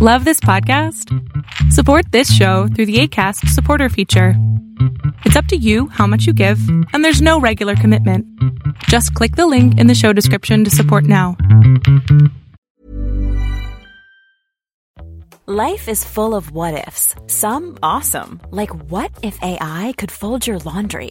Love this podcast? Support this show through the ACAST supporter feature. It's up to you how much you give, and there's no regular commitment. Just click the link in the show description to support now. Life is full of what ifs, some awesome, like what if AI could fold your laundry?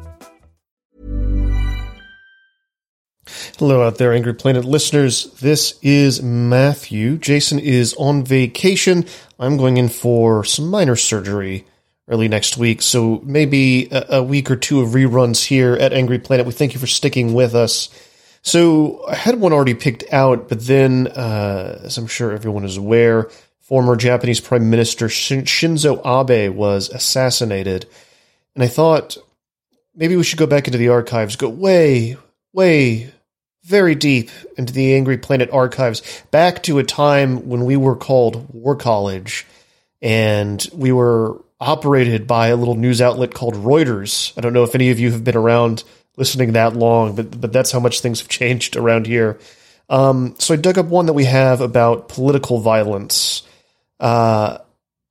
Hello out there, Angry Planet listeners. This is Matthew. Jason is on vacation. I'm going in for some minor surgery early next week. So maybe a, a, week or two of reruns here at Angry Planet. We thank you for sticking with us. So I had one already picked out, but then, uh, as I'm sure everyone is aware, former Japanese Prime Minister Shinzo Abe was assassinated. And I thought maybe we should go back into the archives, go way, way, very deep into the Angry Planet archives, back to a time when we were called War College and we were operated by a little news outlet called Reuters. I don't know if any of you have been around listening that long, but but that's how much things have changed around here. Um, so I dug up one that we have about political violence uh,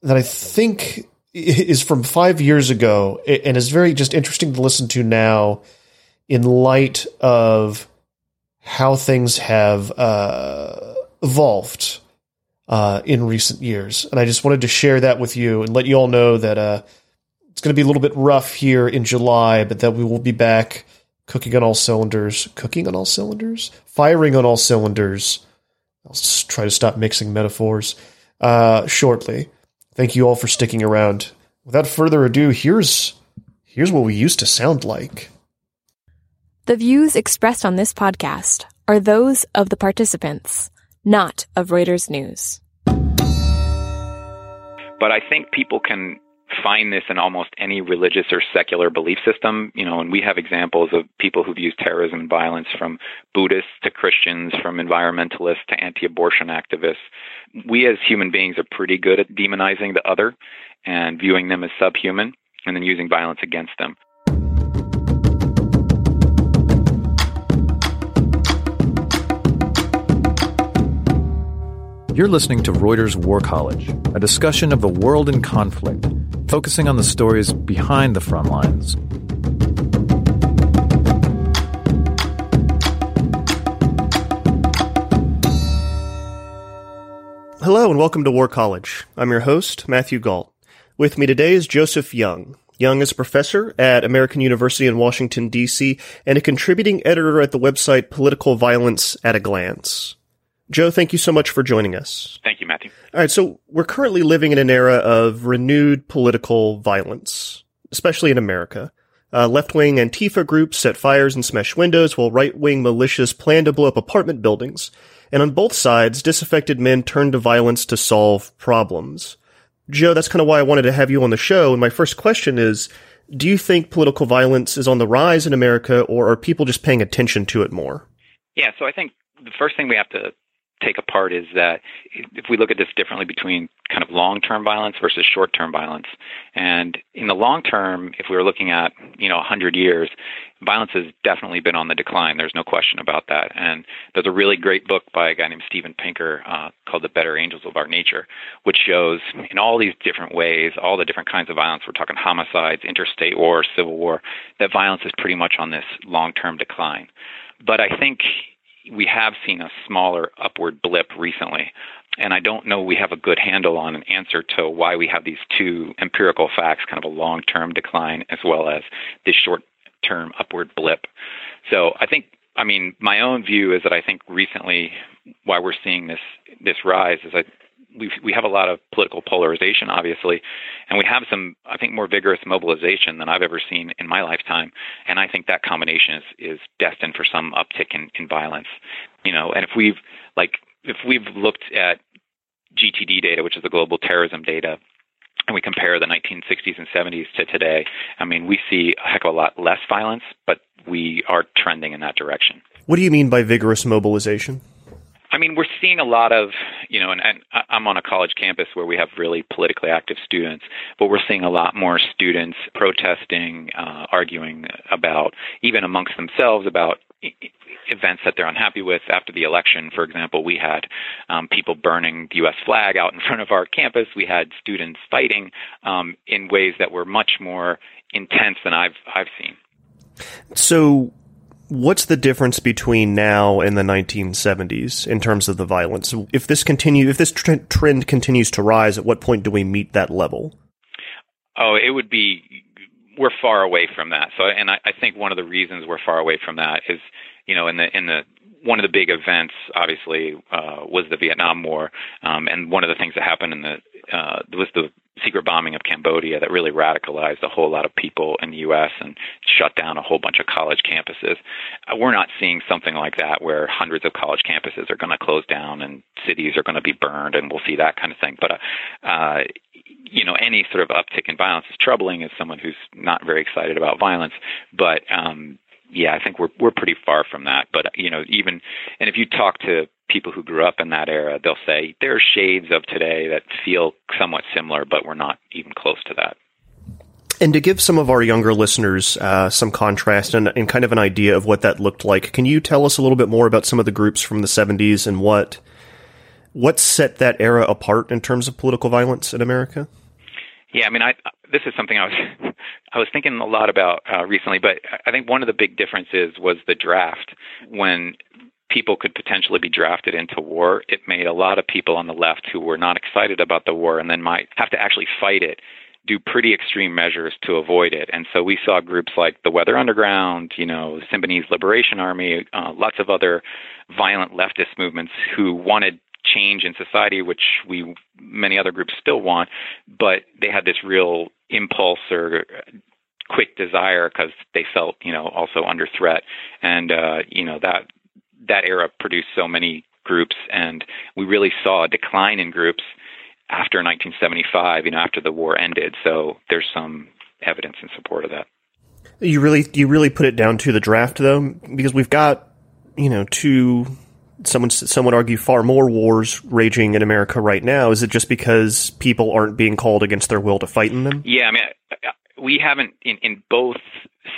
that I think is from five years ago and is very just interesting to listen to now in light of how things have uh, evolved uh, in recent years. And I just wanted to share that with you and let you all know that uh, it's going to be a little bit rough here in July, but that we will be back cooking on all cylinders, cooking on all cylinders, firing on all cylinders. I'll try to stop mixing metaphors uh, shortly. Thank you all for sticking around. Without further ado, here's here's what we used to sound like. The views expressed on this podcast are those of the participants not of Reuters News. But I think people can find this in almost any religious or secular belief system. You know, and we have examples of people who've used terrorism and violence from Buddhists to Christians, from environmentalists to anti abortion activists. We as human beings are pretty good at demonizing the other and viewing them as subhuman and then using violence against them. You're listening to Reuters War College, a discussion of the world in conflict, focusing on the stories behind the front lines. Hello and welcome to War College. I'm your host, Matthew Gault. With me today is Joseph Young. Young is a professor at American University in Washington, D.C., and a contributing editor at the website Political Violence at a Glance. Joe, thank you so much for joining us. Thank you, Matthew. All right, so we're currently living in an era of renewed political violence, especially in America. Uh, left-wing Antifa groups set fires and smash windows, while right-wing militias plan to blow up apartment buildings. And on both sides, disaffected men turn to violence to solve problems. Joe, that's kind of why I wanted to have you on the show. And my first question is, do you think political violence is on the rise in America, or are people just paying attention to it more? Yeah, so I think the first thing we have to take apart is that if we look at this differently between kind of long-term violence versus short-term violence, and in the long term, if we were looking at you know 100 years, violence has definitely been on the decline. There's no question about that. And there's a really great book by a guy named Steven Pinker uh, called "The Better Angels of Our Nature," which shows in all these different ways, all the different kinds of violence. We're talking homicides, interstate war, civil war. That violence is pretty much on this long-term decline. But I think we have seen a smaller upward blip recently. And I don't know we have a good handle on an answer to why we have these two empirical facts, kind of a long term decline as well as this short term upward blip. So I think I mean, my own view is that I think recently why we're seeing this this rise is I we we have a lot of political polarization, obviously, and we have some, I think, more vigorous mobilization than I've ever seen in my lifetime. And I think that combination is is destined for some uptick in, in violence. You know, and if we've like if we've looked at GTD data, which is the global terrorism data, and we compare the 1960s and 70s to today, I mean, we see a heck of a lot less violence, but we are trending in that direction. What do you mean by vigorous mobilization? I mean, we're seeing a lot of, you know, and, and, I'm on a college campus where we have really politically active students, but we're seeing a lot more students protesting, uh, arguing about, even amongst themselves, about events that they're unhappy with. After the election, for example, we had um, people burning the U.S. flag out in front of our campus. We had students fighting um, in ways that were much more intense than I've I've seen. So, what's the difference between now and the 1970s in terms of the violence? If this continue, if this trend continues to rise, at what point do we meet that level? Oh, it would be we're far away from that. So, and I, I think one of the reasons we're far away from that is, you know, in the in the one of the big events, obviously, uh, was the Vietnam War, um, and one of the things that happened in the uh, was the secret bombing of Cambodia that really radicalized a whole lot of people in the U.S. and shut down a whole bunch of college campuses. Uh, we're not seeing something like that where hundreds of college campuses are going to close down and cities are going to be burned, and we'll see that kind of thing. But uh, uh, you know, any sort of uptick in violence is troubling as someone who's not very excited about violence. But um, yeah, I think we're we're pretty far from that. But you know, even and if you talk to people who grew up in that era, they'll say there are shades of today that feel somewhat similar, but we're not even close to that. And to give some of our younger listeners uh, some contrast and, and, kind of an idea of what that looked like, can you tell us a little bit more about some of the groups from the 70s and what what set that era apart in terms of political violence in America? Yeah, I mean, I this is something I was I was thinking a lot about uh, recently, but I think one of the big differences was the draft when people could potentially be drafted into war. It made a lot of people on the left who were not excited about the war and then might have to actually fight it do pretty extreme measures to avoid it. And so we saw groups like the Weather Underground, you know, Symbionese Liberation Army, uh, lots of other violent leftist movements who wanted change in society, which we many other groups still want, but they had this real impulse or quick desire because they felt, you know, also under threat, and uh, you know that that era produced so many groups, and we really saw a decline in groups after 1975, you know, after the war ended. So there's some evidence in support of that. You really, you really put it down to the draft, though, because we've got, you know, two someone some would argue far more wars raging in America right now. Is it just because people aren't being called against their will to fight in them? Yeah, I mean, we haven't in in both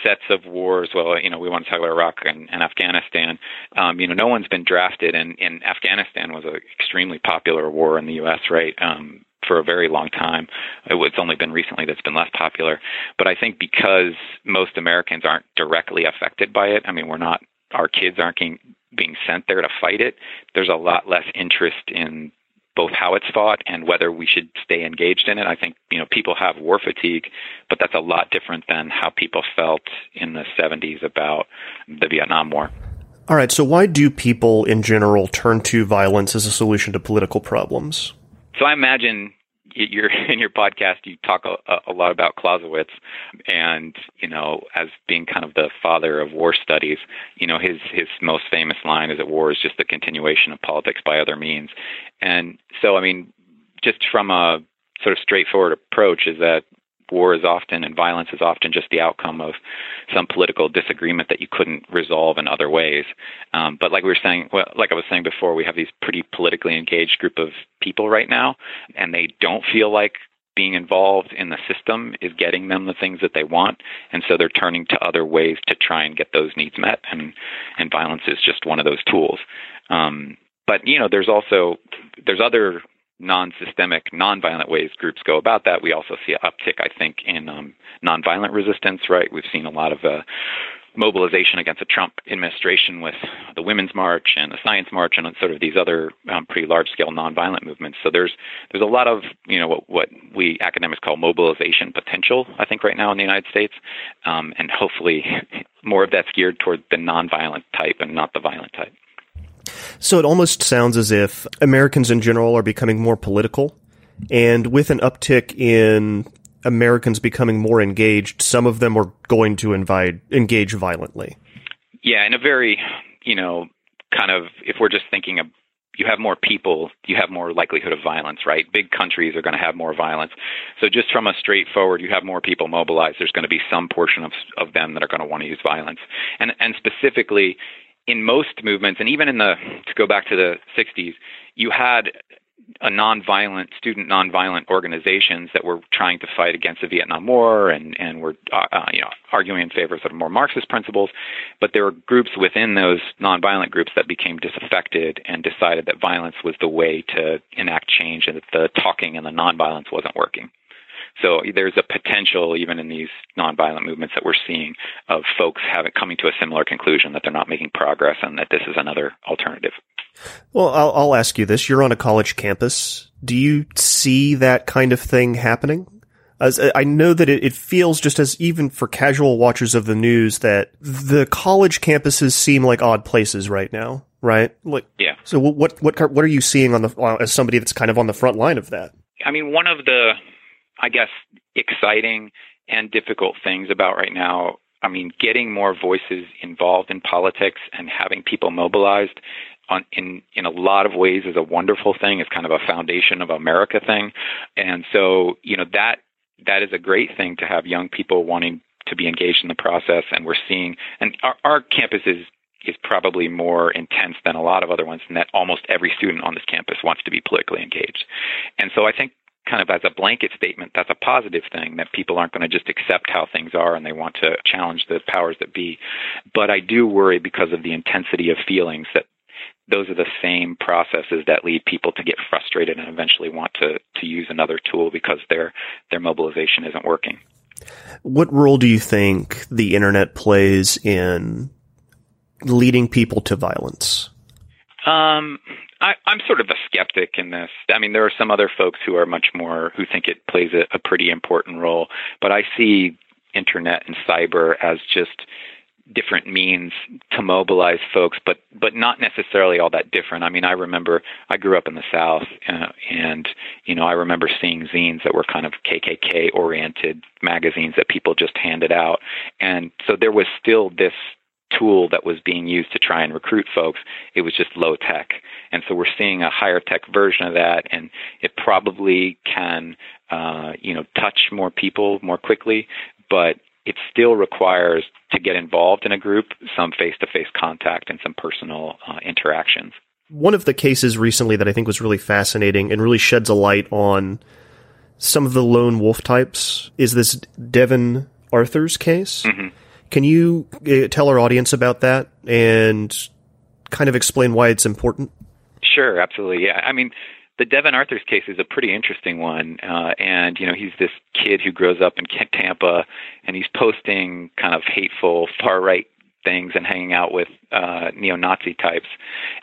sets of wars. Well, you know, we want to talk about Iraq and, and Afghanistan. Um, you know, no one's been drafted, and, and Afghanistan was an extremely popular war in the U.S. Right. Um, for a very long time. It's only been recently that's been less popular. But I think because most Americans aren't directly affected by it, I mean, we're not, our kids aren't being, being sent there to fight it, there's a lot less interest in both how it's fought and whether we should stay engaged in it. I think you know people have war fatigue, but that's a lot different than how people felt in the 70s about the Vietnam War. All right, so why do people in general turn to violence as a solution to political problems? So I imagine you're in your podcast you talk a, a, lot about Clausewitz and you know as being kind of the father of war studies you know his his most famous line is that war is just the continuation of politics by other means. And so i mean just from a sort of straightforward approach is that war is often and violence is often just the outcome of some political disagreement that you couldn't resolve in other ways. Um, but like we were saying, well, like I was saying before, we have these pretty politically engaged group of people right now, and they don't feel like being involved in the system is getting them the things that they want. And so they're turning to other ways to try and get those needs met. And and violence is just one of those tools. Um, but you know there's also there's other non-systemic, non-violent ways groups go about that. We also see an uptick, I think, in um, non-violent resistance. Right, we've seen a lot of uh, mobilization against the Trump administration with the Women's March and the Science March and sort of these other um, pretty large-scale non-violent movements. So there's there's a lot of you know what what we academics call mobilization potential. I think right now in the United States, um, and hopefully more of that's geared toward the non-violent type and not the violent type. So it almost sounds as if Americans in general are becoming more political, and with an uptick in Americans becoming more engaged, some of them are going to invite, engage violently. Yeah, in a very, you know, kind of, if we're just thinking of you have more people, you have more likelihood of violence, right? Big countries are going to have more violence. So just from a straightforward, you have more people mobilized. There's going to be some portion of of them that are going to want to use violence, and and specifically in most movements, and even in the to go back to the 60s, you had a nonviolent student nonviolent organizations that were trying to fight against the Vietnam War and and were uh, uh, you know arguing in favor of sort of more Marxist principles, but there were groups within those nonviolent groups that became disaffected and decided that violence was the way to enact change and that the talking and the nonviolence wasn't working. So there's a potential, even in these nonviolent movements that we're seeing, of folks having coming to a similar conclusion that they're not making progress and that this is another alternative. Well, I'll, I'll ask you this: You're on a college campus. Do you see that kind of thing happening? As I know that it, it feels just as even for casual watchers of the news that the college campuses seem like odd places right now, right? Like, yeah. So what what what are you seeing on the as somebody that's kind of on the front line of that? I mean, one of the, I guess, exciting and difficult things about right now I mean, getting more voices involved in politics and having people mobilized on, in in a lot of ways is a wonderful thing. It's kind of a foundation of America thing, and so you know that that is a great thing to have young people wanting to be engaged in the process. And we're seeing, and our, our campus is is probably more intense than a lot of other ones, in that almost every student on this campus wants to be politically engaged. And so I think kind of as a blanket statement, that's a positive thing that people aren't going to just accept how things are and they want to challenge the powers that be. But I do worry because of the intensity of feelings that those are the same processes that lead people to get frustrated and eventually want to, to use another tool because their their mobilization isn't working. What role do you think the internet plays in leading people to violence? Um, I, I'm sort of a skeptic in this. I mean, there are some other folks who are much more who think it plays a, a pretty important role, but I see internet and cyber as just different means to mobilize folks, but but not necessarily all that different. I mean, I remember I grew up in the South, uh, and you know, I remember seeing zines that were kind of KKK oriented magazines that people just handed out, and so there was still this tool that was being used to try and recruit folks. It was just low tech, and so we're seeing a higher tech version of that, and it probably can, uh, you know, touch more people more quickly, but it still requires to get involved in a group some face to face contact and some personal uh, interactions. One of the cases recently that I think was really fascinating and really sheds a light on some of the lone wolf types is this Devon Arthurs case. Mm-hmm. Can you uh, tell our audience about that and kind of explain why it's important? Sure, absolutely. Yeah. I mean, the Devon Arthurs case is a pretty interesting one, uh, and you know he's this kid who grows up in Tampa, and he's posting kind of hateful far right things and hanging out with uh, neo-Nazi types,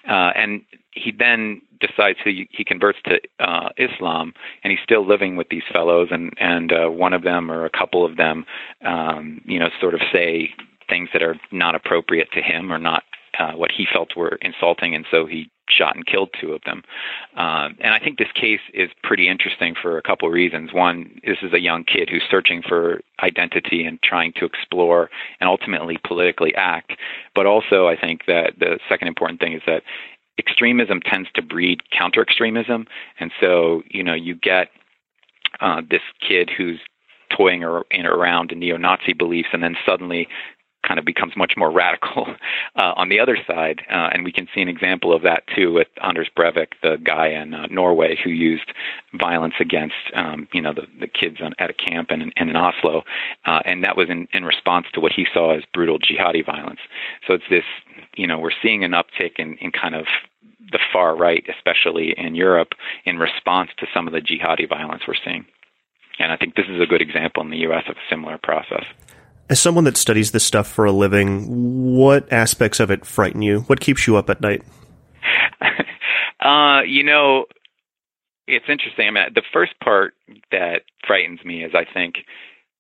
uh, and he then decides he he converts to uh, Islam, and he's still living with these fellows, and and uh, one of them or a couple of them, um, you know, sort of say things that are not appropriate to him or not uh, what he felt were insulting, and so he shot and killed two of them. Uh, and I think this case is pretty interesting for a couple of reasons. One, this is a young kid who's searching for identity and trying to explore and ultimately politically act. But also, I think that the second important thing is that extremism tends to breed counter extremism. And so, you know, you get uh, this kid who's toying around neo Nazi beliefs, and then suddenly kind of becomes much more radical uh, on the other side. Uh, and we can see an example of that too with Anders Breivik, the guy in uh, Norway who used violence against, um, you know, the, the kids on, at a camp in, in, in Oslo. Uh, and that was in, in response to what he saw as brutal jihadi violence. So it's this, you know, we're seeing an uptick in, in kind of the far right, especially in Europe, in response to some of the jihadi violence we're seeing. And I think this is a good example in the U.S. of a similar process. As someone that studies this stuff for a living, what aspects of it frighten you? What keeps you up at night? uh, you know, it's interesting. I mean, the first part that frightens me is I think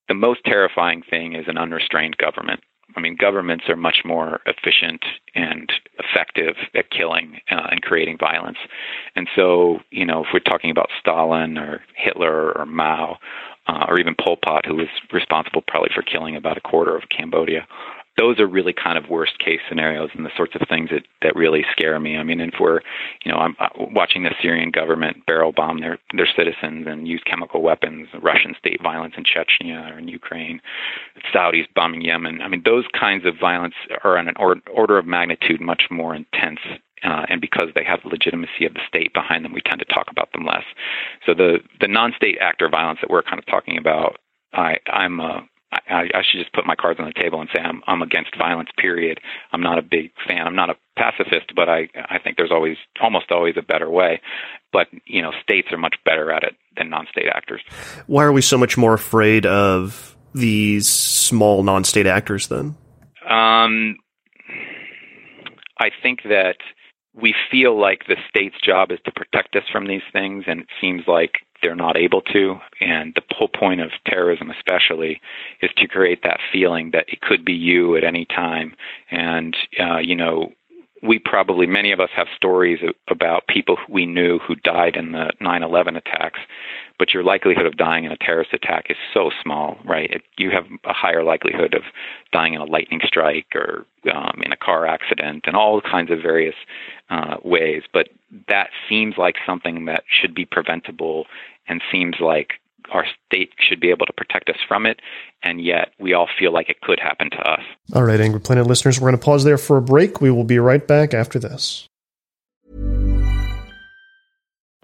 the most terrifying thing is an unrestrained government. I mean, governments are much more efficient and effective at killing uh, and creating violence. And so, you know, if we're talking about Stalin or Hitler or Mao, uh, or even Pol Pot, who was responsible probably for killing about a quarter of Cambodia, those are really kind of worst case scenarios and the sorts of things that that really scare me. I mean, if we're, you know, I'm uh, watching the Syrian government barrel bomb their their citizens and use chemical weapons, Russian state violence in Chechnya or in Ukraine, Saudis bombing Yemen. I mean, those kinds of violence are on an or- order of magnitude much more intense uh, and because they have the legitimacy of the state behind them, we tend to talk about them less. So the the non-state actor violence that we're kind of talking about, I, I'm a I, I should just put my cards on the table and say I'm I'm against violence. Period. I'm not a big fan. I'm not a pacifist, but I I think there's always almost always a better way. But you know, states are much better at it than non-state actors. Why are we so much more afraid of these small non-state actors then? Um, I think that we feel like the state's job is to protect us from these things, and it seems like they're not able to. And the whole point of terrorism, especially, is to create that feeling that it could be you at any time. And, uh, you know, we probably, many of us have stories about people we knew who died in the 9 11 attacks, but your likelihood of dying in a terrorist attack is so small, right? It, you have a higher likelihood of dying in a lightning strike or um, in a car accident and all kinds of various uh, ways. But that seems like something that should be preventable and seems like our state should be able to protect us from it, and yet we all feel like it could happen to us. All right, Angry Planet listeners, we're going to pause there for a break. We will be right back after this.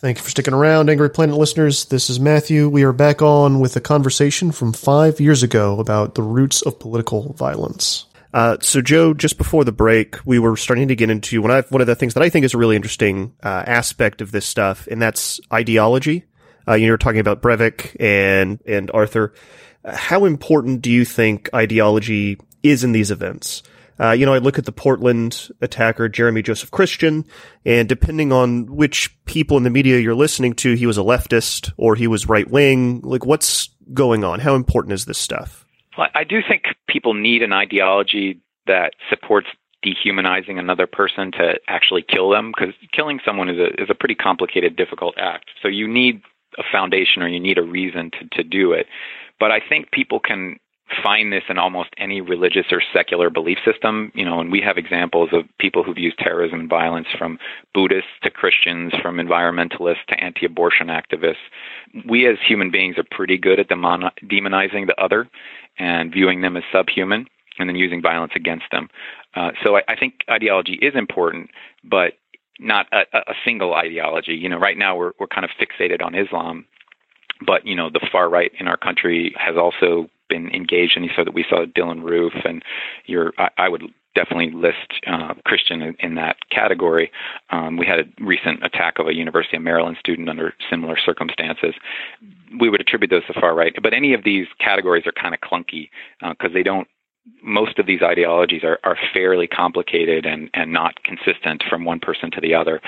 Thank you for sticking around, Angry Planet listeners. This is Matthew. We are back on with a conversation from five years ago about the roots of political violence. Uh, so, Joe, just before the break, we were starting to get into one of, the things that I think is a really interesting uh, aspect of this stuff, and that's ideology. Uh, you were talking about Breivik and and Arthur. How important do you think ideology is in these events? Uh, you know, I look at the Portland attacker, Jeremy Joseph Christian, and depending on which people in the media you're listening to, he was a leftist or he was right wing. Like, what's going on? How important is this stuff? Well, I do think people need an ideology that supports dehumanizing another person to actually kill them because killing someone is a is a pretty complicated, difficult act. So you need a foundation or you need a reason to to do it. But I think people can find this in almost any religious or secular belief system. You know, and we have examples of people who've used terrorism and violence from Buddhists to Christians, from environmentalists to anti abortion activists. We as human beings are pretty good at demon- demonizing the other and viewing them as subhuman and then using violence against them. Uh, so I, I think ideology is important, but not a, a single ideology. You know, right now we're we're kind of fixated on Islam, but you know the far right in our country has also been engaged, and so that we saw Dylann Roof, and your I, I would definitely list uh, Christian in, in, that category. Um, we had a recent attack of a University of Maryland student under similar circumstances. We would attribute those to far right, but any of these categories are kind of clunky because uh, they don't. Most of these ideologies are, are fairly complicated and, and not consistent from one person to the other.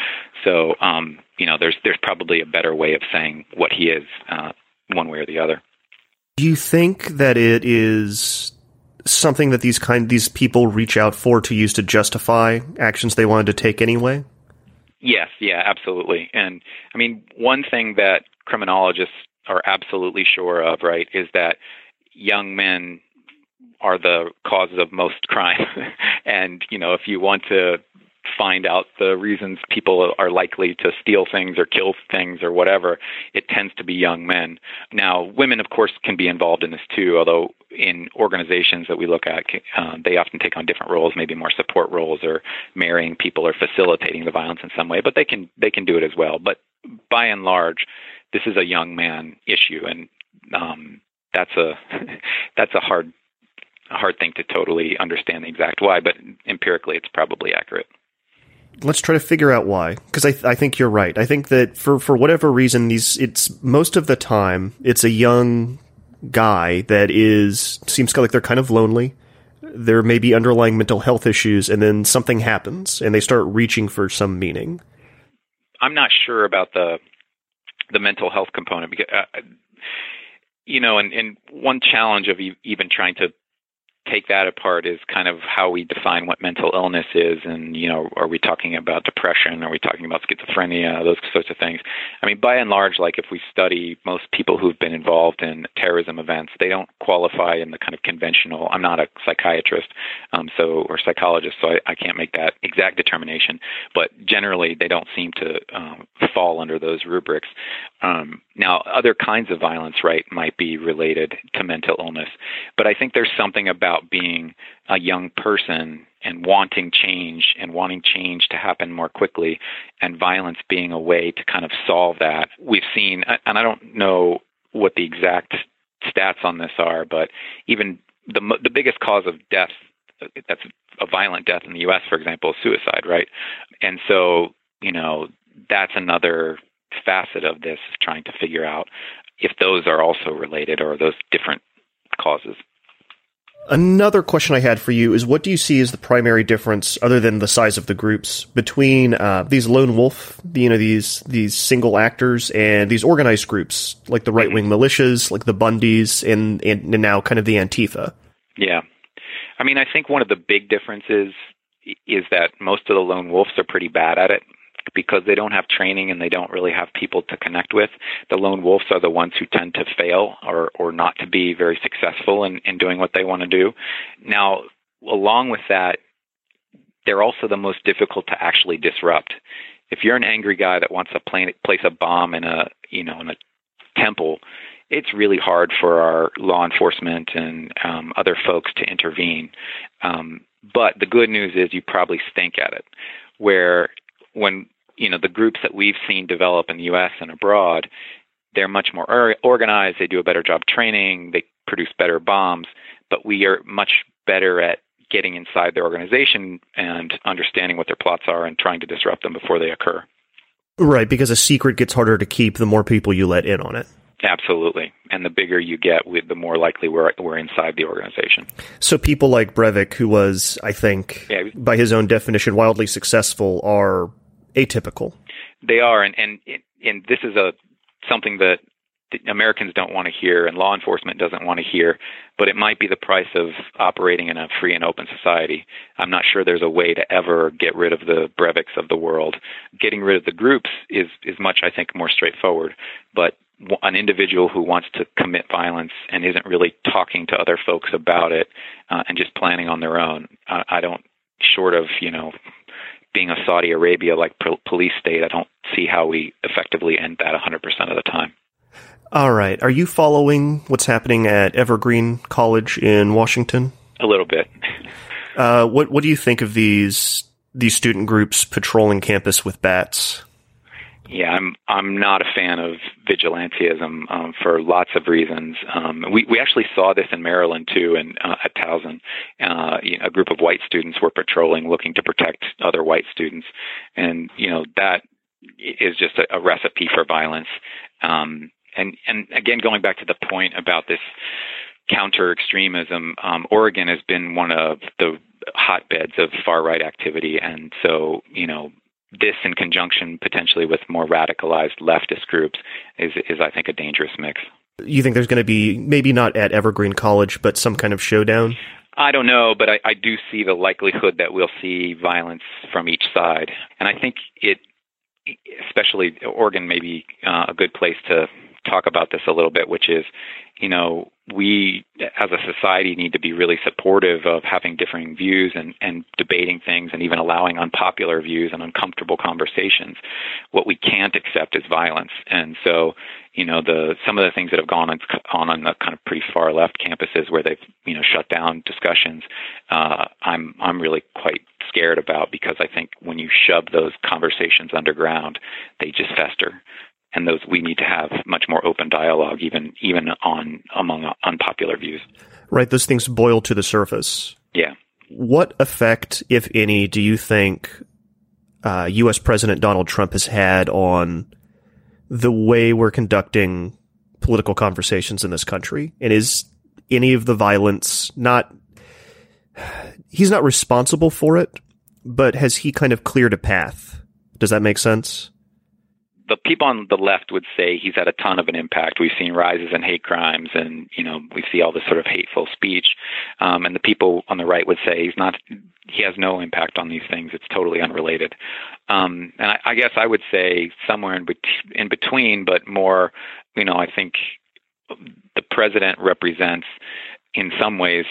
So, um, you know, there's there's probably a better way of saying what he is, uh, one way or the other. Do you think that it is something that these kind these people reach out for to use to justify actions they wanted to take anyway? Yes, yeah, absolutely. And I mean, one thing that criminologists are absolutely sure of, right, is that young men are the causes of most crime. and, you know, if you want to find out the reasons people are likely to steal things or kill things or whatever, it tends to be young men. Now, women, of course, can be involved in this too, although in organizations that we look at, uh, they often take on different roles, maybe more support roles or marrying people or facilitating the violence in some way, but they can they can do it as well. But by and large, this is a young man issue, and um, that's a that's a hard a hard thing to totally understand the exact why, but empirically it's probably accurate. Let's try to figure out why, because I, th- I think you're right. I think that for for whatever reason, these it's most of the time it's a young guy that is seems like they're kind of lonely. There may be underlying mental health issues, and then something happens, and they start reaching for some meaning. I'm not sure about the the mental health component because uh, you know, and, and one challenge of even trying to take that apart is kind of how we define what mental illness is and you know are we talking about depression? Are we talking about schizophrenia? Those sorts of things. I mean by and large like if we study most people who've been involved in terrorism events they don't qualify in the kind of conventional i'm not a psychiatrist um, so or psychologist so I, I can't make that exact determination. But generally they don't seem to um, fall under those rubrics. Um, now other kinds of violence right might be related to mental illness. But i think there's something about about being a young person and wanting change and wanting change to happen more quickly and violence being a way to kind of solve that. We've seen, and I don't know what the exact stats on this are, but even the the biggest cause of death that's a violent death in the US for example is suicide, right? And so, you know, that's another facet of this trying to figure out if those are also related or those different causes. Another question I had for you is what do you see as the primary difference, other than the size of the groups, between uh, these lone wolf, you know, these these single actors, and these organized groups like the right wing militias, like the Bundys, and, and now kind of the Antifa? Yeah, I mean, I think one of the big differences is that most of the lone wolves are pretty bad at it because they don't have training and they don't really have people to connect with. The lone wolves are the ones who tend to fail or, or not to be very successful in, in doing what they want to do. Now, along with that, they're also the most difficult to actually disrupt. If you're an angry guy that wants to play, place a bomb in a you know in a temple, it's really hard for our law enforcement and um, other folks to intervene. Um, but the good news is you probably stink at it. Where when you know the groups that we've seen develop in the U.S. and abroad, they're much more or- organized. They do a better job training. They produce better bombs. But we are much better at getting inside their organization and understanding what their plots are and trying to disrupt them before they occur. Right, because a secret gets harder to keep the more people you let in on it. Absolutely, and the bigger you get, with the more likely we're we're inside the organization. So people like Breivik, who was, I think, yeah. by his own definition, wildly successful, are atypical. They are, and and and this is a something that Americans don't want to hear, and law enforcement doesn't want to hear. But it might be the price of operating in a free and open society. I'm not sure there's a way to ever get rid of the Breiviks of the world. Getting rid of the groups is is much, I think, more straightforward. But an individual who wants to commit violence and isn't really talking to other folks about it uh, and just planning on their own, I, I don't, short of you know being a Saudi Arabia like police state, I don't see how we effectively end that 100% of the time. All right. Are you following what's happening at Evergreen College in Washington? A little bit. Uh, what What do you think of these these student groups patrolling campus with bats? Yeah, I'm I'm not a fan of vigilantism um, for lots of reasons. Um, we we actually saw this in Maryland too, and uh, at Towson, uh, you know, a group of white students were patrolling, looking to protect other white students, and you know that is just a, a recipe for violence. Um, and and again, going back to the point about this counter extremism, um, Oregon has been one of the hotbeds of far right activity, and so you know this in conjunction potentially with more radicalized leftist groups is, is I think, a dangerous mix. You think there's going to be, maybe not at Evergreen College, but some kind of showdown? I don't know, but I, I do see the likelihood that we'll see violence from each side. And I think it, especially Oregon, may be uh, a good place to talk about this a little bit, which is, you know, we as a society need to be really supportive of having differing views and, and debating things and even allowing unpopular views and uncomfortable conversations. What we can't accept is violence. And so, you know, the some of the things that have gone on on, the kind of pretty far left campuses where they've, you know, shut down discussions, uh, I'm I'm really quite scared about because I think when you shove those conversations underground, they just fester. And those we need to have much more open dialogue, even even on among unpopular views. Right, those things boil to the surface. Yeah. What effect, if any, do you think uh, U.S. President Donald Trump has had on the way we're conducting political conversations in this country? And is any of the violence not? He's not responsible for it, but has he kind of cleared a path? Does that make sense? The people on the left would say he's had a ton of an impact. We've seen rises in hate crimes, and you know we see all this sort of hateful speech. Um, and the people on the right would say he's not. He has no impact on these things. It's totally unrelated. Um, and I, I guess I would say somewhere in, bet- in between, but more. You know, I think the president represents, in some ways,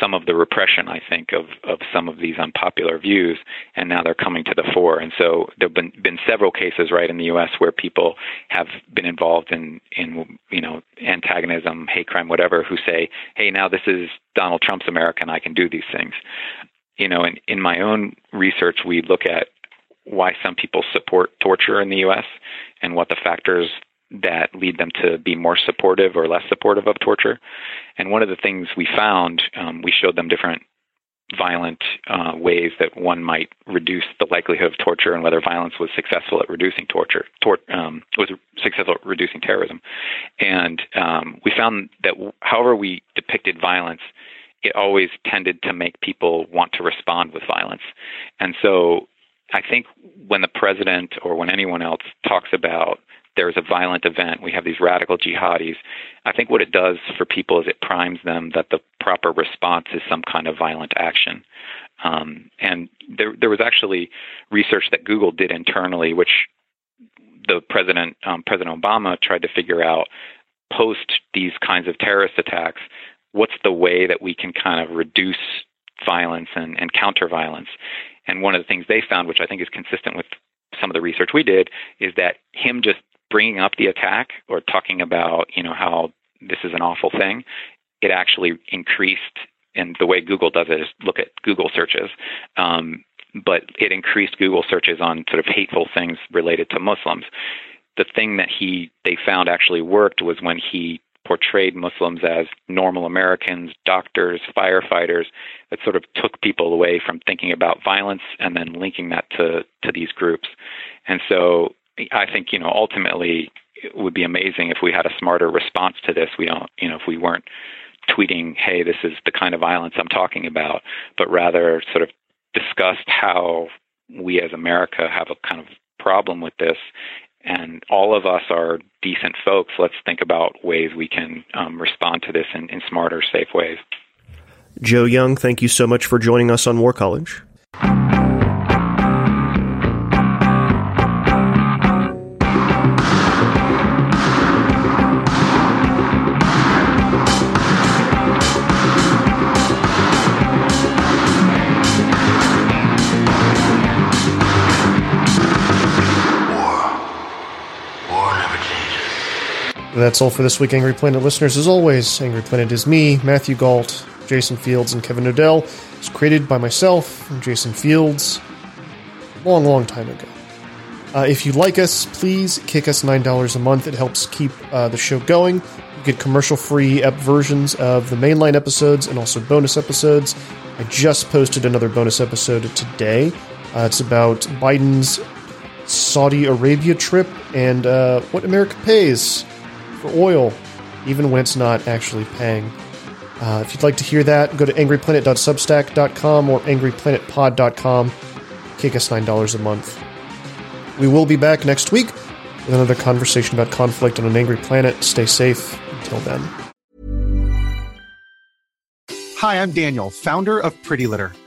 some of the repression, I think, of, of some of these unpopular views, and now they're coming to the fore. And so there have been, been several cases, right, in the U.S. where people have been involved in, in, you know, antagonism, hate crime, whatever, who say, hey, now this is Donald Trump's America and I can do these things. You know, in, in my own research, we look at why some people support torture in the U.S. and what the factors that lead them to be more supportive or less supportive of torture. And one of the things we found, um, we showed them different violent uh, ways that one might reduce the likelihood of torture and whether violence was successful at reducing torture, tor- um, was successful at reducing terrorism. And um, we found that however we depicted violence, it always tended to make people want to respond with violence. And so I think when the president or when anyone else talks about there's a violent event, we have these radical jihadis. I think what it does for people is it primes them that the proper response is some kind of violent action. Um, and there, there was actually research that Google did internally, which the president, um, President Obama, tried to figure out post these kinds of terrorist attacks. What's the way that we can kind of reduce violence and, and counter violence? And one of the things they found, which I think is consistent with some of the research we did, is that him just bringing up the attack or talking about you know how this is an awful thing, it actually increased. And the way Google does it is look at Google searches. Um, but it increased Google searches on sort of hateful things related to Muslims. The thing that he they found actually worked was when he portrayed Muslims as normal Americans, doctors, firefighters, that sort of took people away from thinking about violence and then linking that to to these groups. And so I think you know ultimately it would be amazing if we had a smarter response to this. We don't, you know, if we weren't tweeting, "Hey, this is the kind of violence I'm talking about," but rather sort of discussed how we as America have a kind of problem with this, and all of us are decent folks. Let's think about ways we can um, respond to this in, in smarter, safe ways. Joe Young, thank you so much for joining us on War College. That's all for this week, Angry Planet listeners. As always, Angry Planet is me, Matthew Gault, Jason Fields, and Kevin Knodell. It's created by myself and Jason Fields a long, long time ago. Uh, if you like us, please kick us $9 a month. It helps keep uh, the show going. You get commercial free versions of the mainline episodes and also bonus episodes. I just posted another bonus episode today. Uh, it's about Biden's Saudi Arabia trip and uh, what America pays for oil, even when it's not actually paying. Uh, if you'd like to hear that, go to angryplanet.substack.com or angryplanetpod.com. Kick us $9 a month. We will be back next week with another conversation about conflict on an angry planet. Stay safe until then. Hi, I'm Daniel, founder of Pretty Litter.